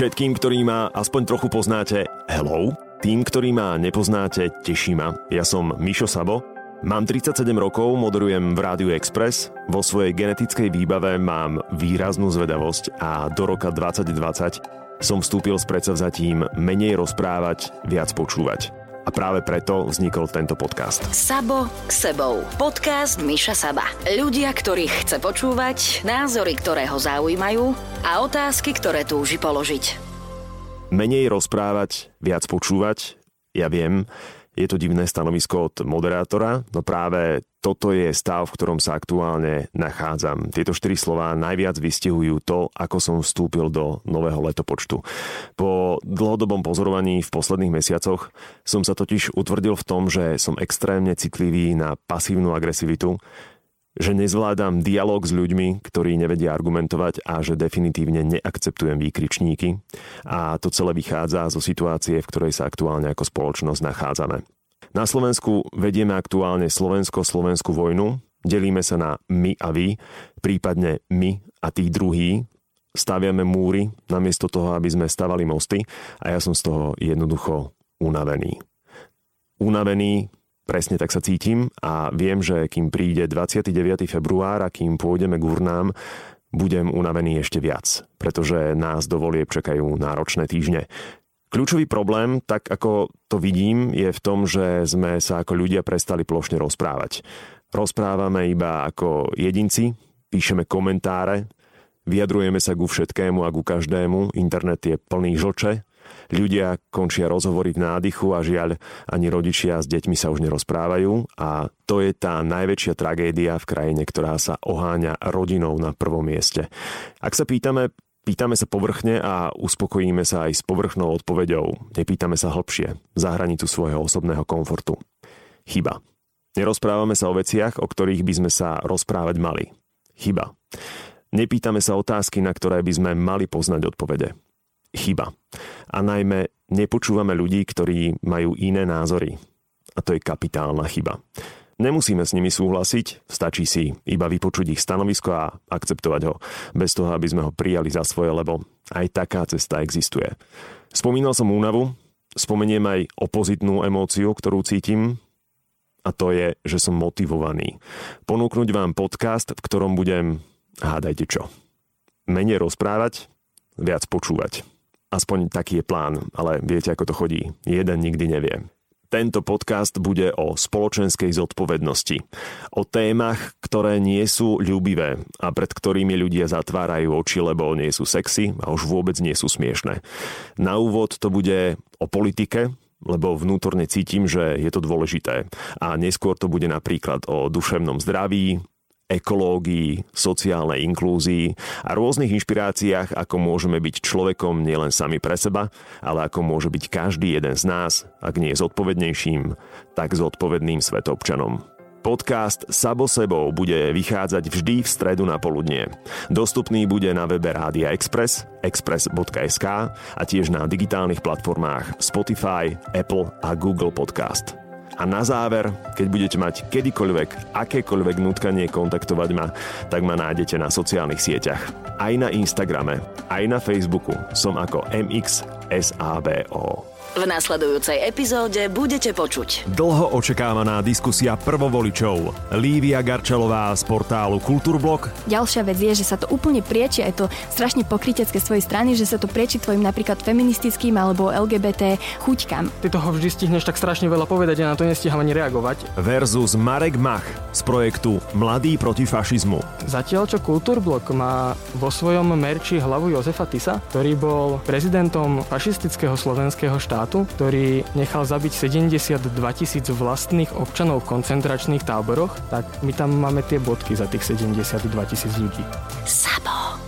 Všetkým, ktorí ma aspoň trochu poznáte, hello. Tým, ktorí ma nepoznáte, teší ma. Ja som Mišo Sabo, Mám 37 rokov, moderujem v Rádiu Express, vo svojej genetickej výbave mám výraznú zvedavosť a do roka 2020 som vstúpil s predsavzatím menej rozprávať, viac počúvať. A práve preto vznikol tento podcast. Sabo k sebou. Podcast Miša Saba. Ľudia, ktorých chce počúvať, názory, ktoré ho zaujímajú a otázky, ktoré túži položiť. Menej rozprávať, viac počúvať, ja viem, je to divné stanovisko od moderátora, no práve toto je stav, v ktorom sa aktuálne nachádzam. Tieto štyri slova najviac vystihujú to, ako som vstúpil do nového letopočtu. Po dlhodobom pozorovaní v posledných mesiacoch som sa totiž utvrdil v tom, že som extrémne citlivý na pasívnu agresivitu, že nezvládam dialog s ľuďmi, ktorí nevedia argumentovať a že definitívne neakceptujem výkričníky. A to celé vychádza zo situácie, v ktorej sa aktuálne ako spoločnosť nachádzame. Na Slovensku vedieme aktuálne slovensko-slovenskú vojnu, delíme sa na my a vy, prípadne my a tí druhí, staviame múry namiesto toho, aby sme stavali mosty a ja som z toho jednoducho unavený. Unavený Presne tak sa cítim a viem, že kým príde 29. február a kým pôjdeme k urnám, budem unavený ešte viac, pretože nás do volieb čakajú náročné týždne. Kľúčový problém, tak ako to vidím, je v tom, že sme sa ako ľudia prestali plošne rozprávať. Rozprávame iba ako jedinci, píšeme komentáre, vyjadrujeme sa ku všetkému a ku každému, internet je plný žlče Ľudia končia rozhovory v nádychu a žiaľ ani rodičia s deťmi sa už nerozprávajú a to je tá najväčšia tragédia v krajine, ktorá sa oháňa rodinou na prvom mieste. Ak sa pýtame, Pýtame sa povrchne a uspokojíme sa aj s povrchnou odpoveďou. Nepýtame sa hlbšie, za hranicu svojho osobného komfortu. Chyba. Nerozprávame sa o veciach, o ktorých by sme sa rozprávať mali. Chyba. Nepýtame sa otázky, na ktoré by sme mali poznať odpovede chyba. A najmä nepočúvame ľudí, ktorí majú iné názory. A to je kapitálna chyba. Nemusíme s nimi súhlasiť, stačí si iba vypočuť ich stanovisko a akceptovať ho, bez toho, aby sme ho prijali za svoje, lebo aj taká cesta existuje. Spomínal som únavu, spomeniem aj opozitnú emóciu, ktorú cítim, a to je, že som motivovaný. Ponúknuť vám podcast, v ktorom budem, hádajte čo, menej rozprávať, viac počúvať. Aspoň taký je plán, ale viete, ako to chodí. Jeden nikdy nevie. Tento podcast bude o spoločenskej zodpovednosti. O témach, ktoré nie sú ľúbivé a pred ktorými ľudia zatvárajú oči, lebo nie sú sexy a už vôbec nie sú smiešné. Na úvod to bude o politike, lebo vnútorne cítim, že je to dôležité. A neskôr to bude napríklad o duševnom zdraví, ekológii, sociálnej inklúzii a rôznych inšpiráciách, ako môžeme byť človekom nielen sami pre seba, ale ako môže byť každý jeden z nás, ak nie zodpovednejším, tak zodpovedným svetobčanom. Podcast Sabo sebou bude vychádzať vždy v stredu na poludnie. Dostupný bude na webe Rádia Express, express.sk a tiež na digitálnych platformách Spotify, Apple a Google Podcast. A na záver, keď budete mať kedykoľvek, akékoľvek nutkanie kontaktovať ma, tak ma nájdete na sociálnych sieťach. Aj na Instagrame, aj na Facebooku som ako MXSABO. V následujúcej epizóde budete počuť. Dlho očakávaná diskusia prvovoličov. Lívia Garčelová z portálu Kultúrblok. Ďalšia vec je, že sa to úplne prieči, aj to strašne pokrytecké svojej strany, že sa to prieči tvojim napríklad feministickým alebo LGBT chuťkám. Ty toho vždy stihneš tak strašne veľa povedať a na to nestíham ani reagovať. Versus Marek Mach z projektu Mladý proti fašizmu. Zatiaľ, čo Kultúrblok má vo svojom merči hlavu Jozefa Tisa, ktorý bol prezidentom fašistického slovenského štátu, štátu, ktorý nechal zabiť 72 tisíc vlastných občanov v koncentračných táboroch, tak my tam máme tie bodky za tých 72 tisíc ľudí. Sabo.